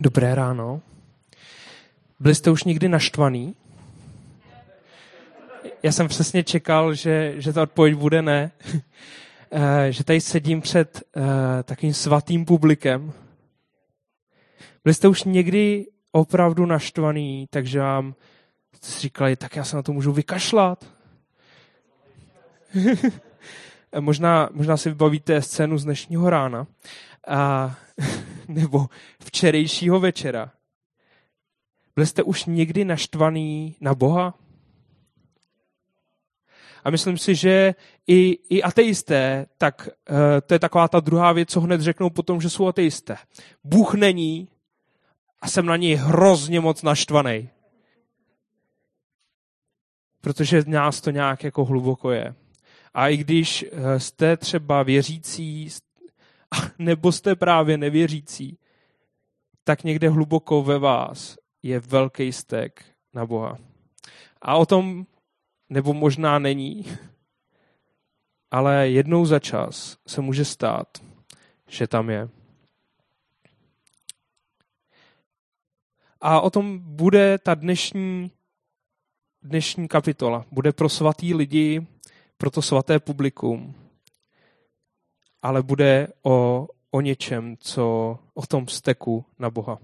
Dobré ráno. Byli jste už někdy naštvaný? Já jsem přesně čekal, že, že ta odpověď bude ne. Eh, že tady sedím před uh, takým svatým publikem. Byli jste už někdy opravdu naštvaný, takže vám jste si říkali, tak já se na to můžu vykašlat. možná, možná si vybavíte scénu z dnešního rána. A nebo včerejšího večera. Byli jste už někdy naštvaný na Boha? A myslím si, že i, i ateisté, tak uh, to je taková ta druhá věc, co hned řeknou potom, že jsou ateisté. Bůh není a jsem na něj hrozně moc naštvaný. Protože nás to nějak jako hluboko je. A i když eh, jste třeba věřící, nebo jste právě nevěřící, tak někde hluboko ve vás je velký stek na Boha. A o tom, nebo možná není, ale jednou za čas se může stát, že tam je. A o tom bude ta dnešní, dnešní kapitola. Bude pro svatý lidi, pro to svaté publikum ale bude o, o něčem, co o tom steku na Boha.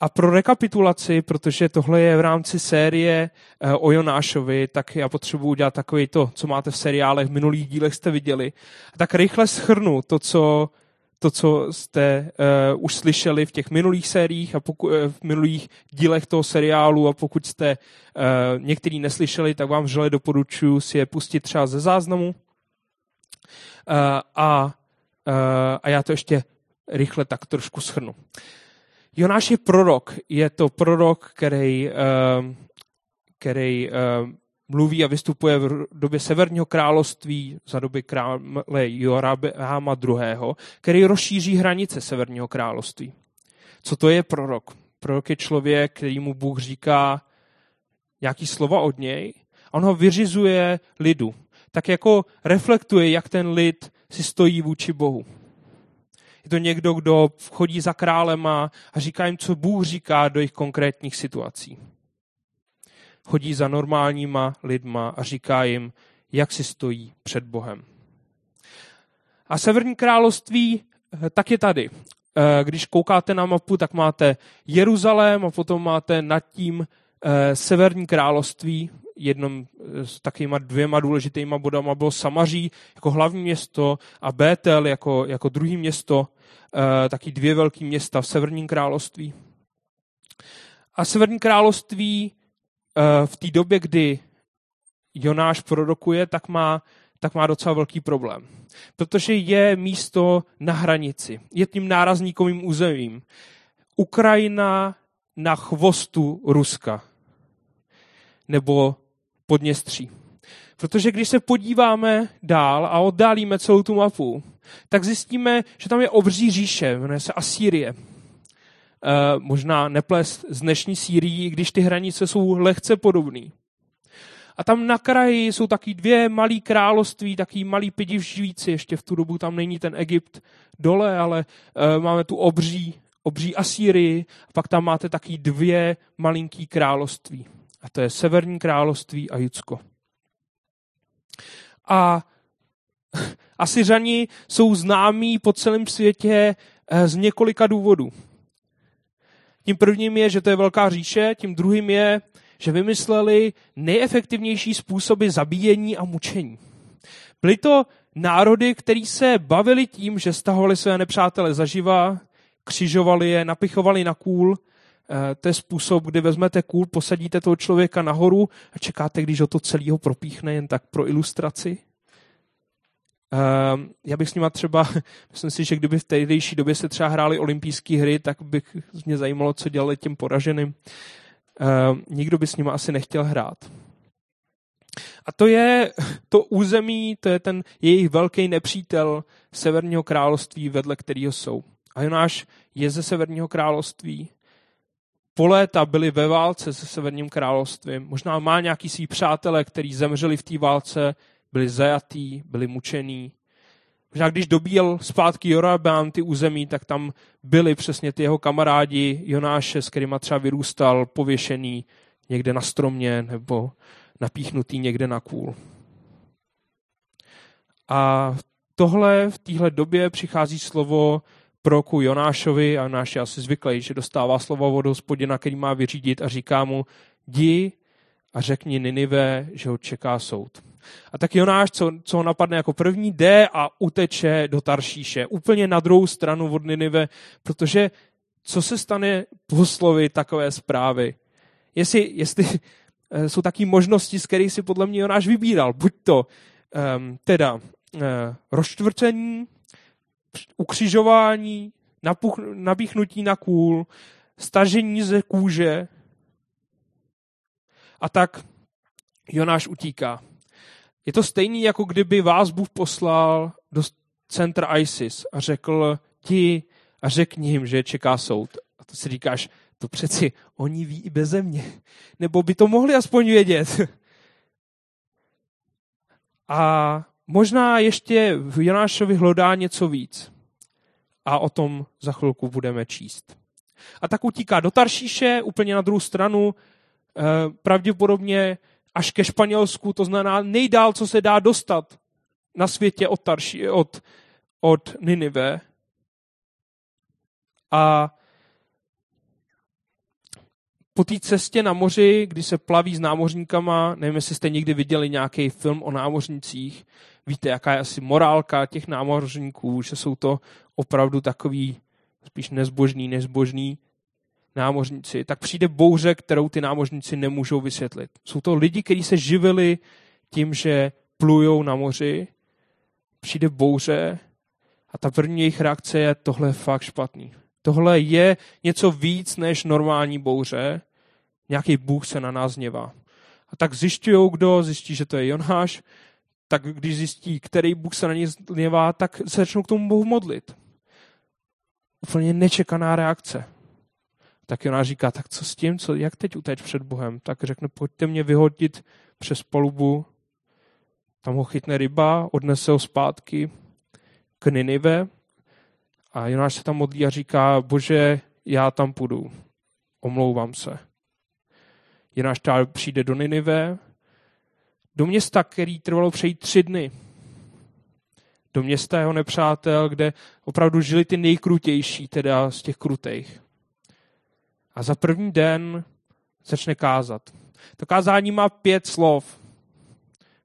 A pro rekapitulaci, protože tohle je v rámci série eh, o Jonášovi, tak já potřebuji udělat takový to, co máte v seriálech, v minulých dílech jste viděli. Tak rychle schrnu to, co, to, co jste uh, už slyšeli v těch minulých sériích a poku, uh, v minulých dílech toho seriálu a pokud jste uh, některý neslyšeli, tak vám vřele doporučuji si je pustit třeba ze záznamu. Eh, a, eh, a já to ještě rychle tak trošku schrnu. Jonáš je prorok. Je to prorok, který, eh, který mluví a vystupuje v době Severního království za doby krále Joráma II., který rozšíří hranice Severního království. Co to je prorok? Prorok je člověk, který mu Bůh říká nějaký slova od něj a on ho vyřizuje lidu tak jako reflektuje, jak ten lid si stojí vůči Bohu. Je to někdo, kdo chodí za králema a říká jim, co Bůh říká do jejich konkrétních situací. Chodí za normálníma lidma a říká jim, jak si stojí před Bohem. A Severní království eh, tak je tady. Eh, když koukáte na mapu, tak máte Jeruzalém a potom máte nad tím Severní království, jednom s takovýma dvěma důležitýma bodama bylo Samaří jako hlavní město a Bétel jako, jako druhý město, eh, taky dvě velké města v Severním království. A Severní království eh, v té době, kdy Jonáš prorokuje, tak má, tak má docela velký problém. Protože je místo na hranici. Je tím nárazníkovým územím. Ukrajina na chvostu Ruska. Nebo Podněstří. Protože když se podíváme dál a oddálíme celou tu mapu, tak zjistíme, že tam je obří říše, jmenuje se Asýrie. E, možná neples z dnešní Sýrii, když ty hranice jsou lehce podobné. A tam na kraji jsou taky dvě malé království, taky malý pidivžíci, ještě v tu dobu tam není ten Egypt dole, ale e, máme tu obří, obří Asýrii, a pak tam máte taky dvě malinký království. A to je Severní království a Judsko. A Asiřani jsou známí po celém světě eh, z několika důvodů. Tím prvním je, že to je velká říše, tím druhým je, že vymysleli nejefektivnější způsoby zabíjení a mučení. Byly to národy, který se bavili tím, že stahovali své nepřátele zaživa, křižovali je, napichovali na kůl to je způsob, kdy vezmete kůl, posadíte toho člověka nahoru a čekáte, když ho to celého propíchne jen tak pro ilustraci. Ehm, já bych s nima třeba, myslím si, že kdyby v tehdejší době se třeba hrály olympijské hry, tak bych mě zajímalo, co dělali těm poraženým. Ehm, nikdo by s nima asi nechtěl hrát. A to je to území, to je ten jejich velký nepřítel Severního království, vedle kterého jsou. A Jonáš je ze Severního království po léta byli ve válce se Severním královstvím. Možná má nějaký svý přátelé, kteří zemřeli v té válce, byli zajatí, byli mučení. Možná když dobíjel zpátky Jorabán ty území, tak tam byli přesně ty jeho kamarádi Jonáše, s kterýma třeba vyrůstal, pověšený někde na stromě nebo napíchnutý někde na kůl. A tohle v téhle době přichází slovo proroku Jonášovi a Jonáš je asi zvyklý, že dostává slovo od hospodina, který má vyřídit a říká mu, jdi a řekni Ninive, že ho čeká soud. A tak Jonáš, co, co ho napadne jako první, jde a uteče do Taršíše, úplně na druhou stranu od Ninive, protože co se stane po slovi takové zprávy? Jestli, jestli eh, jsou taky možnosti, z kterých si podle mě Jonáš vybíral. Buď to um, teda uh, rozčtvrcení, ukřižování, napuch, nabíchnutí na kůl, stažení ze kůže. A tak Jonáš utíká. Je to stejný, jako kdyby vás Bůh poslal do centra ISIS a řekl ti a řekni jim, že čeká soud. A to si říkáš, to přeci oni ví i beze mě. Nebo by to mohli aspoň vědět. A možná ještě v Jonášovi hlodá něco víc. A o tom za chvilku budeme číst. A tak utíká do Taršíše, úplně na druhou stranu, eh, pravděpodobně až ke Španělsku, to znamená nejdál, co se dá dostat na světě od, Tarší, od, od Ninive. A po té cestě na moři, kdy se plaví s námořníkama, nevím, jestli jste někdy viděli nějaký film o námořnicích, víte, jaká je asi morálka těch námořníků, že jsou to opravdu takový spíš nezbožný, nezbožný námořníci, tak přijde bouře, kterou ty námořníci nemůžou vysvětlit. Jsou to lidi, kteří se živili tím, že plujou na moři, přijde bouře a ta první jejich reakce je, tohle je fakt špatný. Tohle je něco víc než normální bouře, nějaký Bůh se na nás něvá. A tak zjišťují, kdo, zjistí, že to je Jonáš, tak když zjistí, který Bůh se na ně něvá, tak se začnou k tomu Bohu modlit. Úplně nečekaná reakce. Tak Jonáš říká, tak co s tím, co, jak teď uteč před Bohem? Tak řekne, pojďte mě vyhodit přes palubu, tam ho chytne ryba, odnese ho zpátky k Ninive a Jonáš se tam modlí a říká, bože, já tam půjdu, omlouvám se. Jonáš přijde do Ninive, do města, který trvalo přejít tři dny. Do města jeho nepřátel, kde opravdu žili ty nejkrutější, teda z těch krutejch. A za první den začne kázat. To kázání má pět slov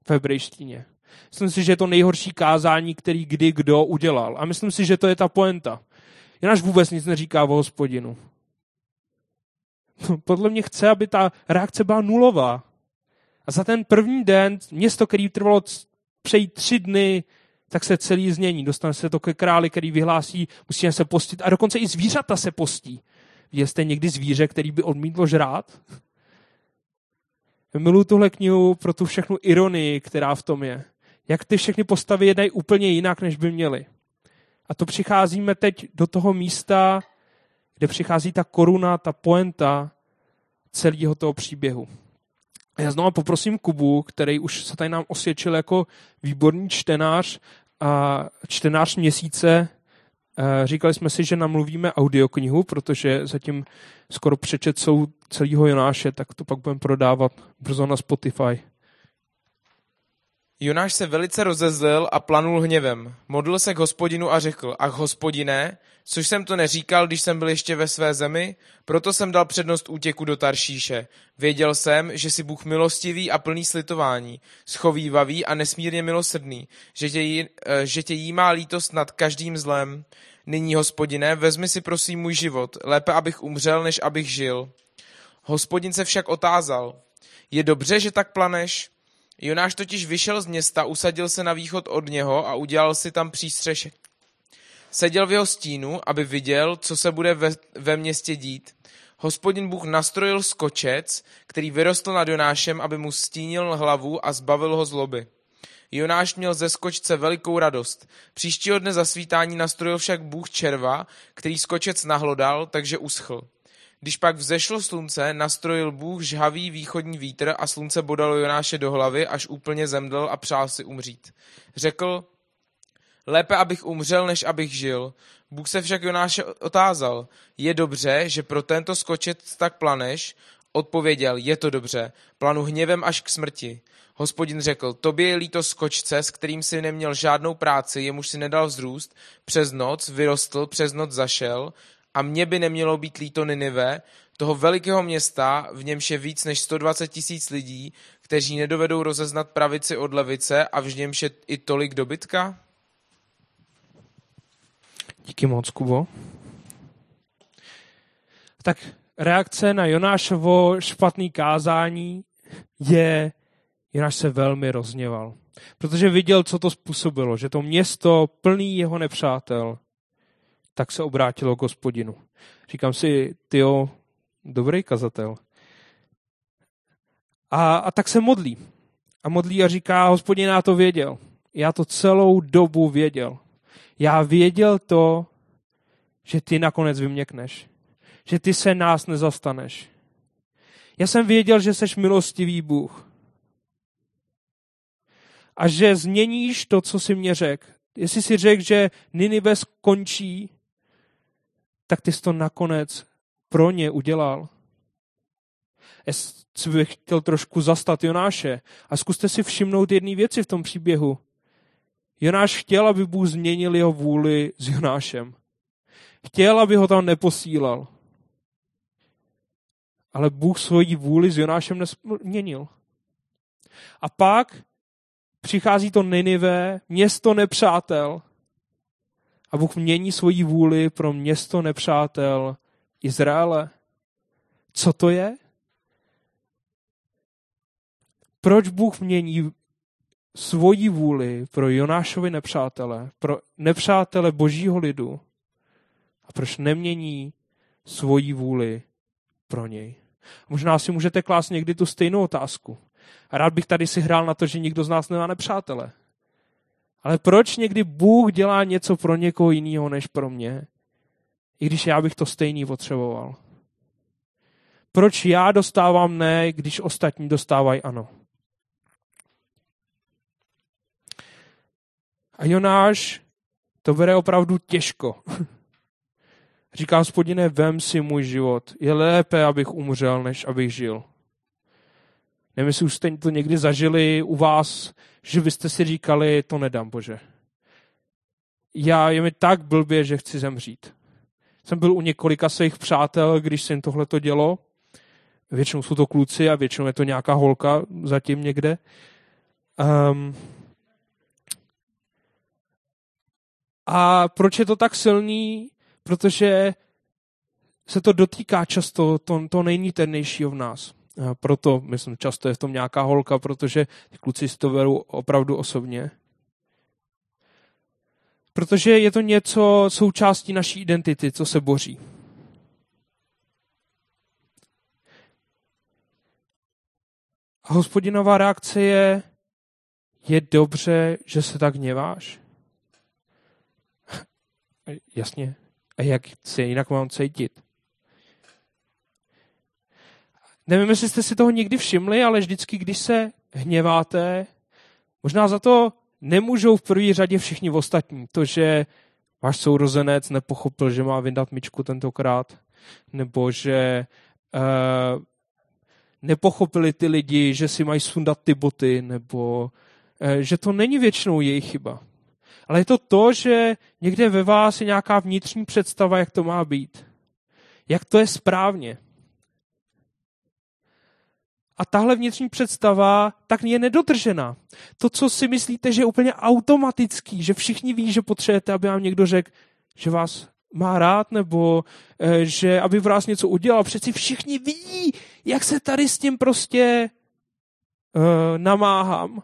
v hebrejštině. Myslím si, že je to nejhorší kázání, který kdy kdo udělal. A myslím si, že to je ta poenta. Jonáš vůbec nic neříká o hospodinu. Podle mě chce, aby ta reakce byla nulová. A za ten první den, město, který trvalo přejít tři dny, tak se celý změní. Dostane se to ke králi, který vyhlásí, musíme se postit. A dokonce i zvířata se postí. Viděli jste někdy zvíře, který by odmítlo žrát? Miluji tuhle knihu pro tu všechnu ironii, která v tom je. Jak ty všechny postavy jednají úplně jinak, než by měly. A to přicházíme teď do toho místa, kde přichází ta koruna, ta poenta celého toho příběhu. Já znovu poprosím Kubu, který už se tady nám osvědčil jako výborný čtenář a čtenář měsíce. Eh, říkali jsme si, že namluvíme audioknihu, protože zatím skoro přečet jsou celého Jonáše, tak to pak budeme prodávat brzo na Spotify. Jonáš se velice rozezlil a planul hněvem. Modlil se k hospodinu a řekl, ach hospodine, což jsem to neříkal, když jsem byl ještě ve své zemi, proto jsem dal přednost útěku do Taršíše. Věděl jsem, že si Bůh milostivý a plný slitování, schovývavý a nesmírně milosrdný, že tě, eh, že tě jí má lítost nad každým zlem. Nyní, hospodine, vezmi si prosím můj život, lépe abych umřel, než abych žil. Hospodin se však otázal, je dobře, že tak planeš? Jonáš totiž vyšel z města, usadil se na východ od něho a udělal si tam přístřešek. Seděl v jeho stínu, aby viděl, co se bude ve, ve městě dít. Hospodin Bůh nastrojil skočec, který vyrostl nad Jonášem, aby mu stínil hlavu a zbavil ho zloby. Jonáš měl ze skočce velikou radost. Příštího dne zasvítání nastrojil však Bůh červa, který skočec nahlodal, takže uschl. Když pak vzešlo slunce, nastrojil Bůh žhavý východní vítr a slunce bodalo Jonáše do hlavy, až úplně zemdlel a přál si umřít. Řekl, lépe abych umřel, než abych žil. Bůh se však Jonáše otázal, je dobře, že pro tento skočet tak planeš? Odpověděl, je to dobře, planu hněvem až k smrti. Hospodin řekl, tobě je líto skočce, s kterým si neměl žádnou práci, jemuž si nedal vzrůst, přes noc vyrostl, přes noc zašel, a mně by nemělo být líto Ninive, toho velikého města, v němž je víc než 120 tisíc lidí, kteří nedovedou rozeznat pravici od levice a v němž je i tolik dobytka? Díky moc, Kubo. Tak reakce na Jonášovo špatný kázání je, Jonáš se velmi rozněval. Protože viděl, co to způsobilo, že to město plný jeho nepřátel, tak se obrátilo k hospodinu. Říkám si, tyjo, dobrý kazatel. A, a tak se modlí. A modlí a říká, hospodin, já to věděl. Já to celou dobu věděl. Já věděl to, že ty nakonec vyměkneš. Že ty se nás nezastaneš. Já jsem věděl, že jsi milostivý Bůh. A že změníš to, co jsi mě řekl. Jestli si řekl, že Ninive skončí, tak ty jsi to nakonec pro ně udělal. Já bych chtěl trošku zastat Jonáše a zkuste si všimnout jedné věci v tom příběhu. Jonáš chtěl, aby Bůh změnil jeho vůli s Jonášem. Chtěl, aby ho tam neposílal. Ale Bůh svoji vůli s Jonášem nezměnil. A pak přichází to Ninive, město nepřátel. A Bůh mění svoji vůli pro město nepřátel Izraele. Co to je? Proč Bůh mění svoji vůli pro Jonášovi nepřátele, pro nepřátele božího lidu a proč nemění svoji vůli pro něj? Možná si můžete klást někdy tu stejnou otázku. A rád bych tady si hrál na to, že nikdo z nás nemá nepřátele. Ale proč někdy Bůh dělá něco pro někoho jiného než pro mě, i když já bych to stejný potřeboval? Proč já dostávám ne, když ostatní dostávají ano? A Jonáš to bere opravdu těžko. Říká hospodine, vem si můj život. Je lépe, abych umřel, než abych žil. Nevím, jestli už jste to někdy zažili u vás, že vy jste si říkali, to nedám, Bože. Já je mi tak blbě, že chci zemřít. Jsem byl u několika svých přátel, když se jim tohle to dělo. Většinou jsou to kluci a většinou je to nějaká holka zatím někde. Um, A proč je to tak silný? Protože se to dotýká často to, to nejníternějšího v nás. A proto, myslím, často je v tom nějaká holka, protože ty kluci si to berou opravdu osobně. Protože je to něco součástí naší identity, co se boří. A hospodinová reakce je, je dobře, že se tak gněváš? Jasně. A jak se jinak mám cítit? Nevím, jestli jste si toho někdy všimli, ale vždycky, když se hněváte, možná za to nemůžou v první řadě všichni ostatní. To, že váš sourozenec nepochopil, že má vyndat myčku tentokrát, nebo že uh, nepochopili ty lidi, že si mají sundat ty boty, nebo uh, že to není většinou jejich chyba ale je to to, že někde ve vás je nějaká vnitřní představa, jak to má být. Jak to je správně. A tahle vnitřní představa tak je nedodržena. To, co si myslíte, že je úplně automatický, že všichni ví, že potřebujete, aby vám někdo řekl, že vás má rád, nebo e, že aby v vás něco udělal. Přeci všichni ví, jak se tady s tím prostě e, namáhám.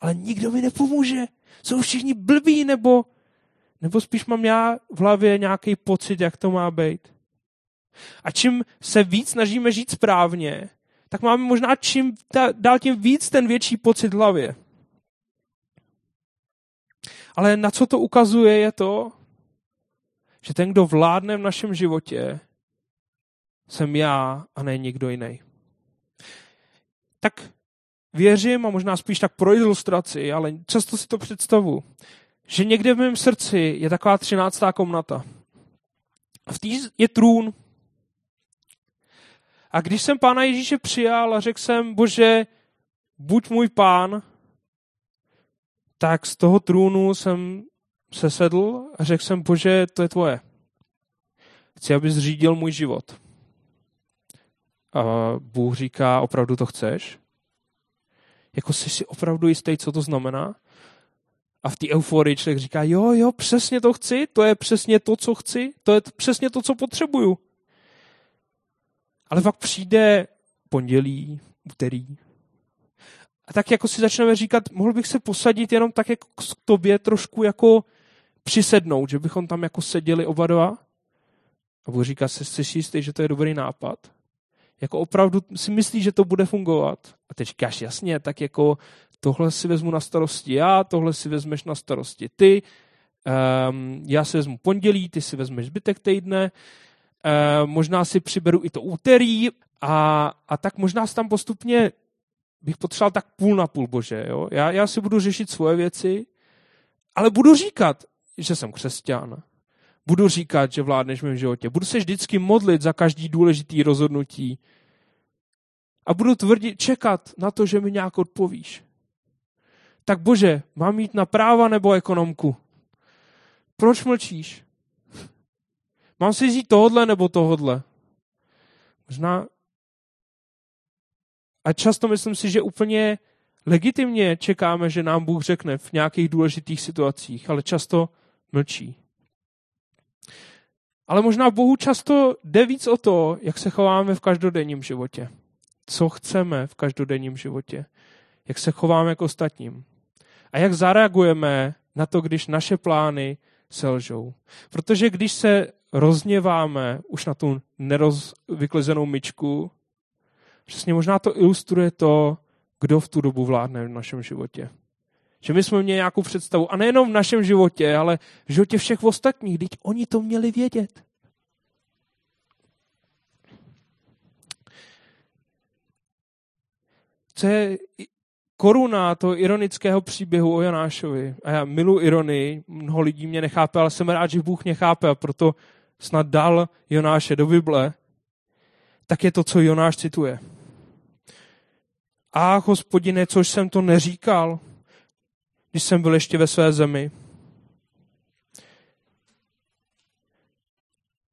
Ale nikdo mi nepomůže jsou všichni blbí, nebo, nebo spíš mám já v hlavě nějaký pocit, jak to má být. A čím se víc snažíme žít správně, tak máme možná čím dál tím víc ten větší pocit v hlavě. Ale na co to ukazuje je to, že ten, kdo vládne v našem životě, jsem já a ne nikdo jiný. Tak věřím, a možná spíš tak pro ilustraci, ale často si to představu, že někde v mém srdci je taková třináctá komnata. V té je trůn. A když jsem pána Ježíše přijal a řekl jsem, bože, buď můj pán, tak z toho trůnu jsem se sedl a řekl jsem, bože, to je tvoje. Chci, abys řídil můj život. A Bůh říká, opravdu to chceš? Jako jsi si opravdu jistý, co to znamená? A v té euforii člověk říká, jo, jo, přesně to chci, to je přesně to, co chci, to je přesně to, co potřebuju. Ale pak přijde pondělí, úterý. A tak jako si začneme říkat, mohl bych se posadit jenom tak jako k tobě trošku jako přisednout, že bychom tam jako seděli oba dva. A Bůh říká, jsi jistý, že to je dobrý nápad? Jako opravdu si myslíš, že to bude fungovat? A ty říkáš, jasně, tak jako tohle si vezmu na starosti já, tohle si vezmeš na starosti ty, um, já si vezmu pondělí, ty si vezmeš zbytek týdne, uh, možná si přiberu i to úterý a, a tak možná si tam postupně bych potřeboval tak půl na půl, bože. Jo? Já, já si budu řešit svoje věci, ale budu říkat, že jsem křesťan. Budu říkat, že vládneš v mém životě. Budu se vždycky modlit za každý důležitý rozhodnutí. A budu tvrdit, čekat na to, že mi nějak odpovíš tak bože, mám jít na práva nebo ekonomku? Proč mlčíš? Mám si vzít tohodle nebo tohodle? Možná a často myslím si, že úplně legitimně čekáme, že nám Bůh řekne v nějakých důležitých situacích, ale často mlčí. Ale možná Bohu často jde víc o to, jak se chováme v každodenním životě. Co chceme v každodenním životě. Jak se chováme k ostatním a jak zareagujeme na to, když naše plány selžou. Protože když se rozněváme už na tu nerozvyklezenou myčku, přesně možná to ilustruje to, kdo v tu dobu vládne v našem životě. Že my jsme měli nějakou představu, a nejenom v našem životě, ale v životě všech ostatních, teď oni to měli vědět. Co je koruna toho ironického příběhu o Jonášovi. A já milu ironii, mnoho lidí mě nechápe, ale jsem rád, že Bůh mě chápe a proto snad dal Jonáše do Bible, tak je to, co Jonáš cituje. A hospodine, což jsem to neříkal, když jsem byl ještě ve své zemi.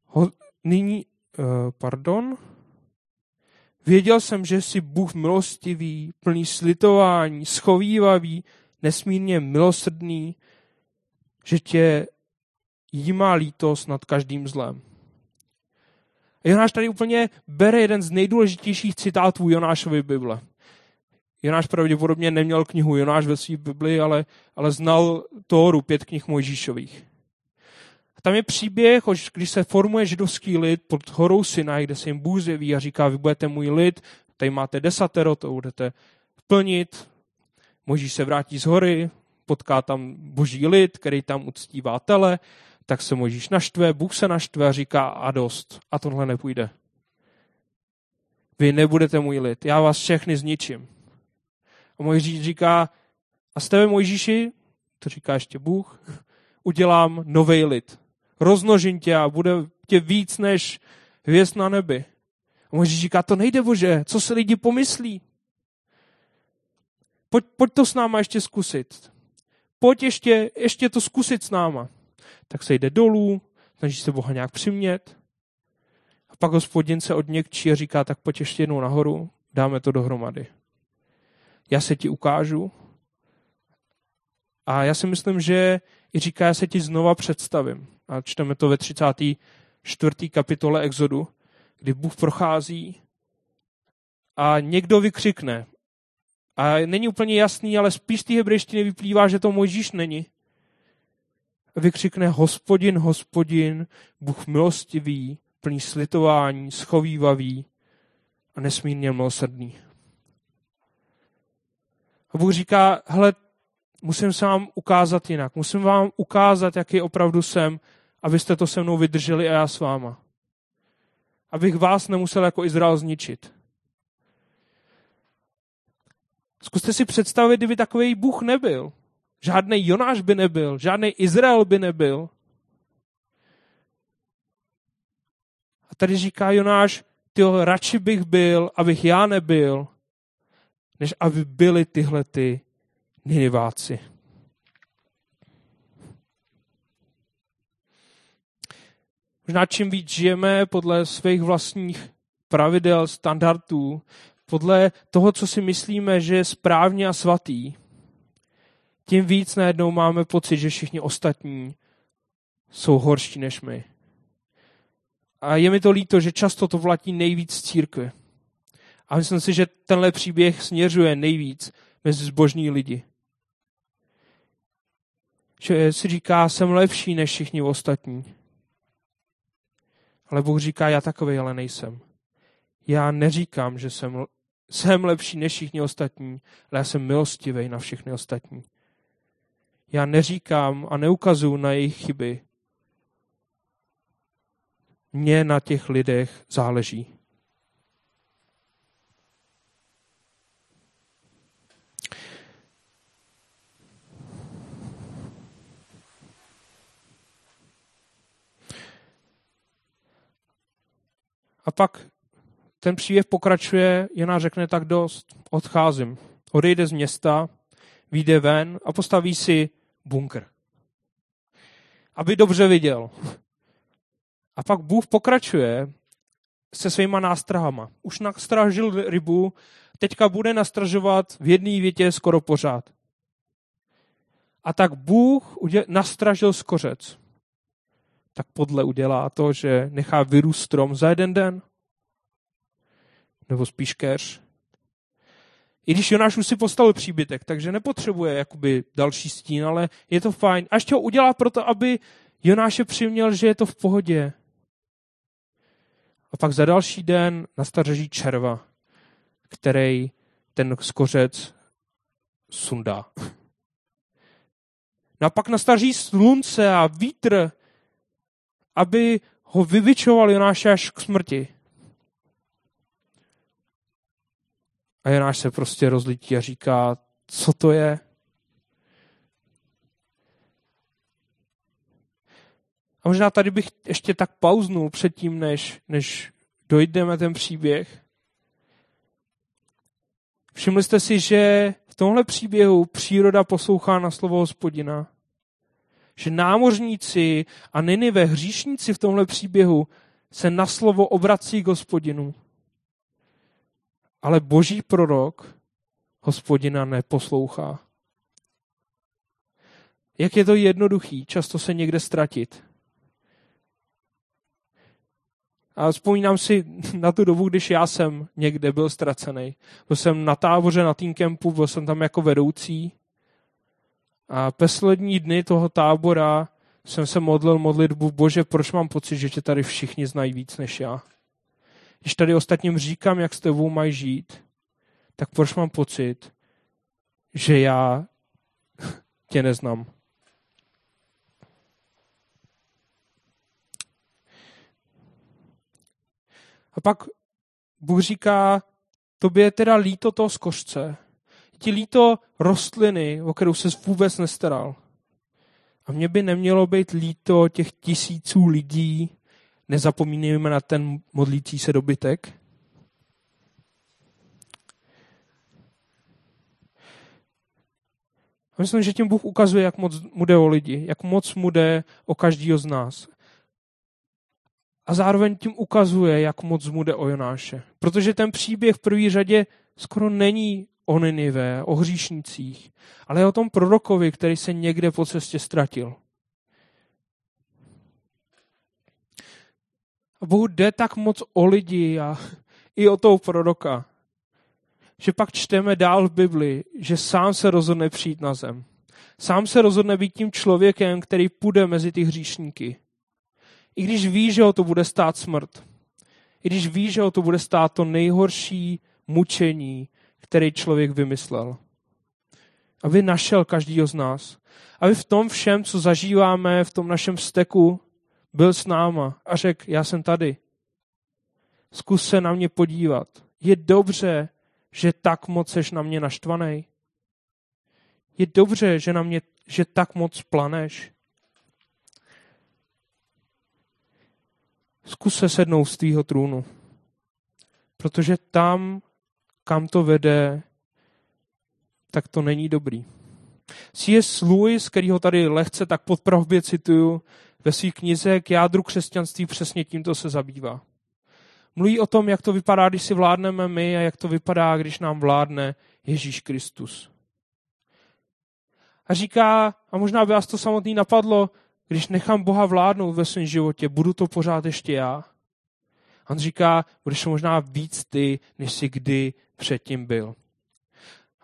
Ho, nyní, uh, pardon, Věděl jsem, že jsi Bůh milostivý, plný slitování, schovývavý, nesmírně milosrdný, že tě jímá lítost nad každým zlem. Jonáš tady úplně bere jeden z nejdůležitějších citátů Jonášovy Bible. Jonáš pravděpodobně neměl knihu Jonáš ve své Bibli, ale, ale znal Tóru, pět knih Mojžíšových. Tam je příběh, když se formuje židovský lid pod horou Sinaj, kde se jim Bůh zjeví a říká, vy budete můj lid, tady máte desatero, to budete plnit. Možíš se vrátí z hory, potká tam boží lid, který tam uctívá tele, tak se Možíš naštve, Bůh se naštve a říká a dost. A tohle nepůjde. Vy nebudete můj lid, já vás všechny zničím. A Mojžíš říká, a z tebe Mojžíši, to říká ještě Bůh, udělám nový lid roznožím tě a bude tě víc než hvězd na nebi. A Možíš říká, to nejde, Bože, co se lidi pomyslí? Pojď, pojď to s náma ještě zkusit. Pojď ještě, ještě to zkusit s náma. Tak se jde dolů, snaží se Boha nějak přimět. A pak hospodin se odněkčí a říká, tak pojď ještě jednou nahoru, dáme to dohromady. Já se ti ukážu. A já si myslím, že i říká, já se ti znova představím. A čteme to ve 34. kapitole Exodu, kdy Bůh prochází a někdo vykřikne. A není úplně jasný, ale spíš z té hebrejštiny vyplývá, že to Mojžíš není. Vykřikne hospodin, hospodin, Bůh milostivý, plný slitování, schovývavý a nesmírně milosrdný. A Bůh říká, hele, musím se vám ukázat jinak. Musím vám ukázat, jaký opravdu jsem, abyste to se mnou vydrželi a já s váma. Abych vás nemusel jako Izrael zničit. Zkuste si představit, kdyby takový Bůh nebyl. Žádný Jonáš by nebyl, žádný Izrael by nebyl. A tady říká Jonáš, tyjo, radši bych byl, abych já nebyl, než aby byli tyhle ty Niniváci. Možná čím víc žijeme podle svých vlastních pravidel, standardů, podle toho, co si myslíme, že je správně a svatý, tím víc najednou máme pocit, že všichni ostatní jsou horší než my. A je mi to líto, že často to vlatí nejvíc z církve. A myslím si, že tenhle příběh směřuje nejvíc mezi zbožní lidi. Že si říká, jsem lepší než všichni ostatní. Ale Bůh říká, já takový ale nejsem. Já neříkám, že jsem, jsem lepší než všichni ostatní, ale já jsem milostivý na všechny ostatní. Já neříkám a neukazuju na jejich chyby. Mně na těch lidech záleží. A pak ten příběh pokračuje, Jana řekne tak dost, odcházím. Odejde z města, vyjde ven a postaví si bunkr. Aby dobře viděl. A pak Bůh pokračuje se svýma nástrahama. Už nastražil rybu, teďka bude nastražovat v jedné větě skoro pořád. A tak Bůh nastražil skořec tak podle udělá to, že nechá vyrůst strom za jeden den? Nebo spíš keř? I když Jonáš už si postavil příbytek, takže nepotřebuje jakoby další stín, ale je to fajn. A ještě ho udělá proto, aby Jonáše přiměl, že je to v pohodě. A pak za další den nastarží červa, který ten skořec sundá. No a pak nastarží slunce a vítr, aby ho vyvičoval Jonáš až k smrti. A Jonáš se prostě rozlítí a říká, co to je? A možná tady bych ještě tak pauznul předtím, než, než dojdeme ten příběh. Všimli jste si, že v tomhle příběhu příroda poslouchá na slovo hospodina že námořníci a Ninive, hříšníci v tomhle příběhu, se na slovo obrací k hospodinu. Ale boží prorok hospodina neposlouchá. Jak je to jednoduchý, často se někde ztratit. A vzpomínám si na tu dobu, když já jsem někde byl ztracený. Byl jsem na táboře na tým kempu, byl jsem tam jako vedoucí a poslední dny toho tábora jsem se modlil modlitbu, bože, proč mám pocit, že tě tady všichni znají víc než já? Když tady ostatním říkám, jak s tebou mají žít, tak proč mám pocit, že já tě neznám? A pak Bůh říká, tobě je teda líto toho skořce, ti líto rostliny, o kterou se vůbec nestaral. A mně by nemělo být líto těch tisíců lidí, nezapomínejme na ten modlící se dobytek. A myslím, že tím Bůh ukazuje, jak moc mu jde o lidi, jak moc mu jde o každýho z nás. A zároveň tím ukazuje, jak moc mu jde o Jonáše. Protože ten příběh v první řadě skoro není o Ninive, o hříšnicích, ale o tom prorokovi, který se někde po cestě ztratil. A Bohu jde tak moc o lidi a i o toho proroka, že pak čteme dál v Bibli, že sám se rozhodne přijít na zem. Sám se rozhodne být tím člověkem, který půjde mezi ty hříšníky. I když ví, že ho to bude stát smrt. I když ví, že ho to bude stát to nejhorší mučení, který člověk vymyslel. Aby našel každýho z nás. Aby v tom všem, co zažíváme, v tom našem steku, byl s náma a řekl, já jsem tady. Zkus se na mě podívat. Je dobře, že tak moc seš na mě naštvaný. Je dobře, že na mě že tak moc planeš? Zkus se sednout z tvýho trůnu. Protože tam, kam to vede, tak to není dobrý. C.S. Lewis, který ho tady lehce tak podpravbě cituju, ve své knize k jádru křesťanství přesně tímto se zabývá. Mluví o tom, jak to vypadá, když si vládneme my a jak to vypadá, když nám vládne Ježíš Kristus. A říká, a možná by vás to samotný napadlo, když nechám Boha vládnout ve svém životě, budu to pořád ještě já? A on říká, budeš možná víc ty, než jsi kdy předtím byl.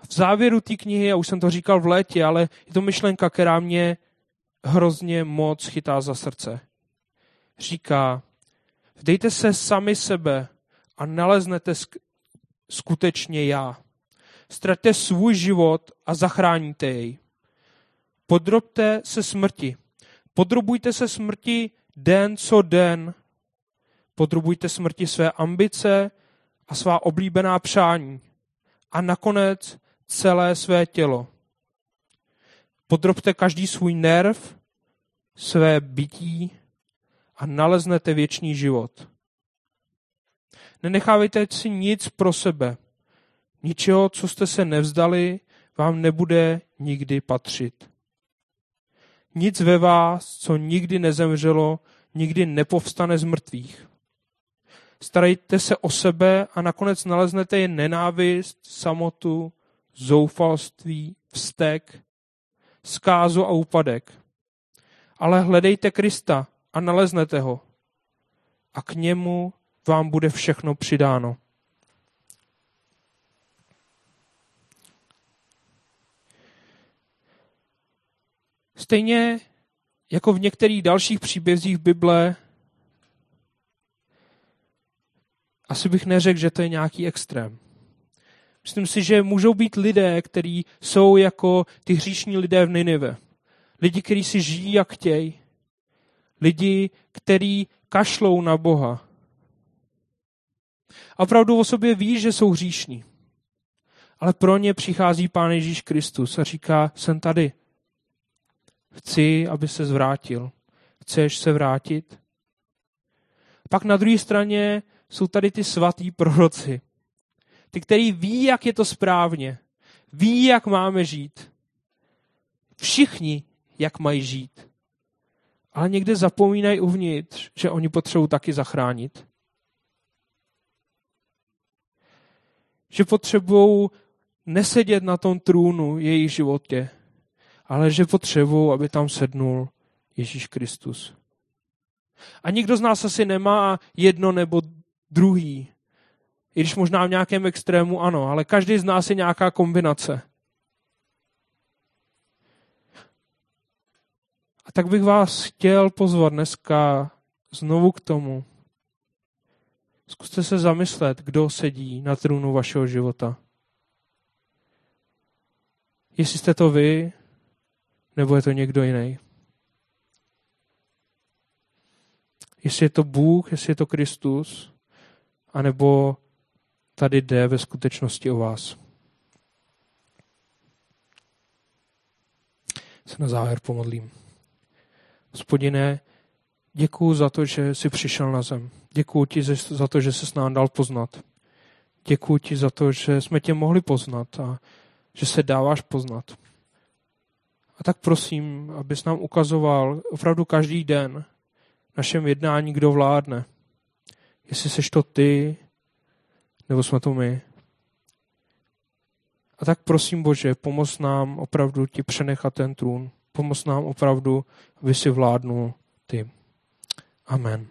V závěru té knihy, já už jsem to říkal v létě, ale je to myšlenka, která mě hrozně moc chytá za srdce. Říká, vdejte se sami sebe a naleznete skutečně já. Ztraťte svůj život a zachráníte jej. Podrobte se smrti. Podrobujte se smrti den co den. Podrobujte smrti své ambice a svá oblíbená přání. A nakonec celé své tělo. Podrobte každý svůj nerv, své bytí a naleznete věčný život. Nenechávejte si nic pro sebe. Ničeho, co jste se nevzdali, vám nebude nikdy patřit. Nic ve vás, co nikdy nezemřelo, nikdy nepovstane z mrtvých. Starejte se o sebe a nakonec naleznete jen nenávist, samotu, zoufalství, vztek, zkázu a úpadek. Ale hledejte Krista a naleznete ho. A k němu vám bude všechno přidáno. Stejně jako v některých dalších příbězích Bible, asi bych neřekl, že to je nějaký extrém. Myslím si, že můžou být lidé, kteří jsou jako ty hříšní lidé v Ninive. Lidi, kteří si žijí jak chtějí. Lidi, kteří kašlou na Boha. A opravdu o sobě ví, že jsou hříšní. Ale pro ně přichází Pán Ježíš Kristus a říká, jsem tady. Chci, aby se zvrátil. Chceš se vrátit? Pak na druhé straně jsou tady ty svatý proroci, ty, který ví, jak je to správně. Ví, jak máme žít. Všichni, jak mají žít. Ale někde zapomínají uvnitř, že oni potřebují taky zachránit. Že potřebují nesedět na tom trůnu jejich životě, ale že potřebují, aby tam sednul Ježíš Kristus. A nikdo z nás asi nemá jedno nebo druhý. I když možná v nějakém extrému ano, ale každý z nás je nějaká kombinace. A tak bych vás chtěl pozvat dneska znovu k tomu. Zkuste se zamyslet, kdo sedí na trůnu vašeho života. Jestli jste to vy, nebo je to někdo jiný. Jestli je to Bůh, jestli je to Kristus, anebo tady jde ve skutečnosti o vás. Se na závěr pomodlím. Hospodine, děkuji za to, že jsi přišel na zem. Děkuji ti za to, že se nám dal poznat. Děkuji ti za to, že jsme tě mohli poznat a že se dáváš poznat. A tak prosím, abys nám ukazoval opravdu každý den našem jednání, kdo vládne. Jestli seš to ty, nebo jsme to my. A tak prosím Bože, pomoz nám opravdu ti přenechat ten trůn. Pomoz nám opravdu, aby si vládnul ty. Amen.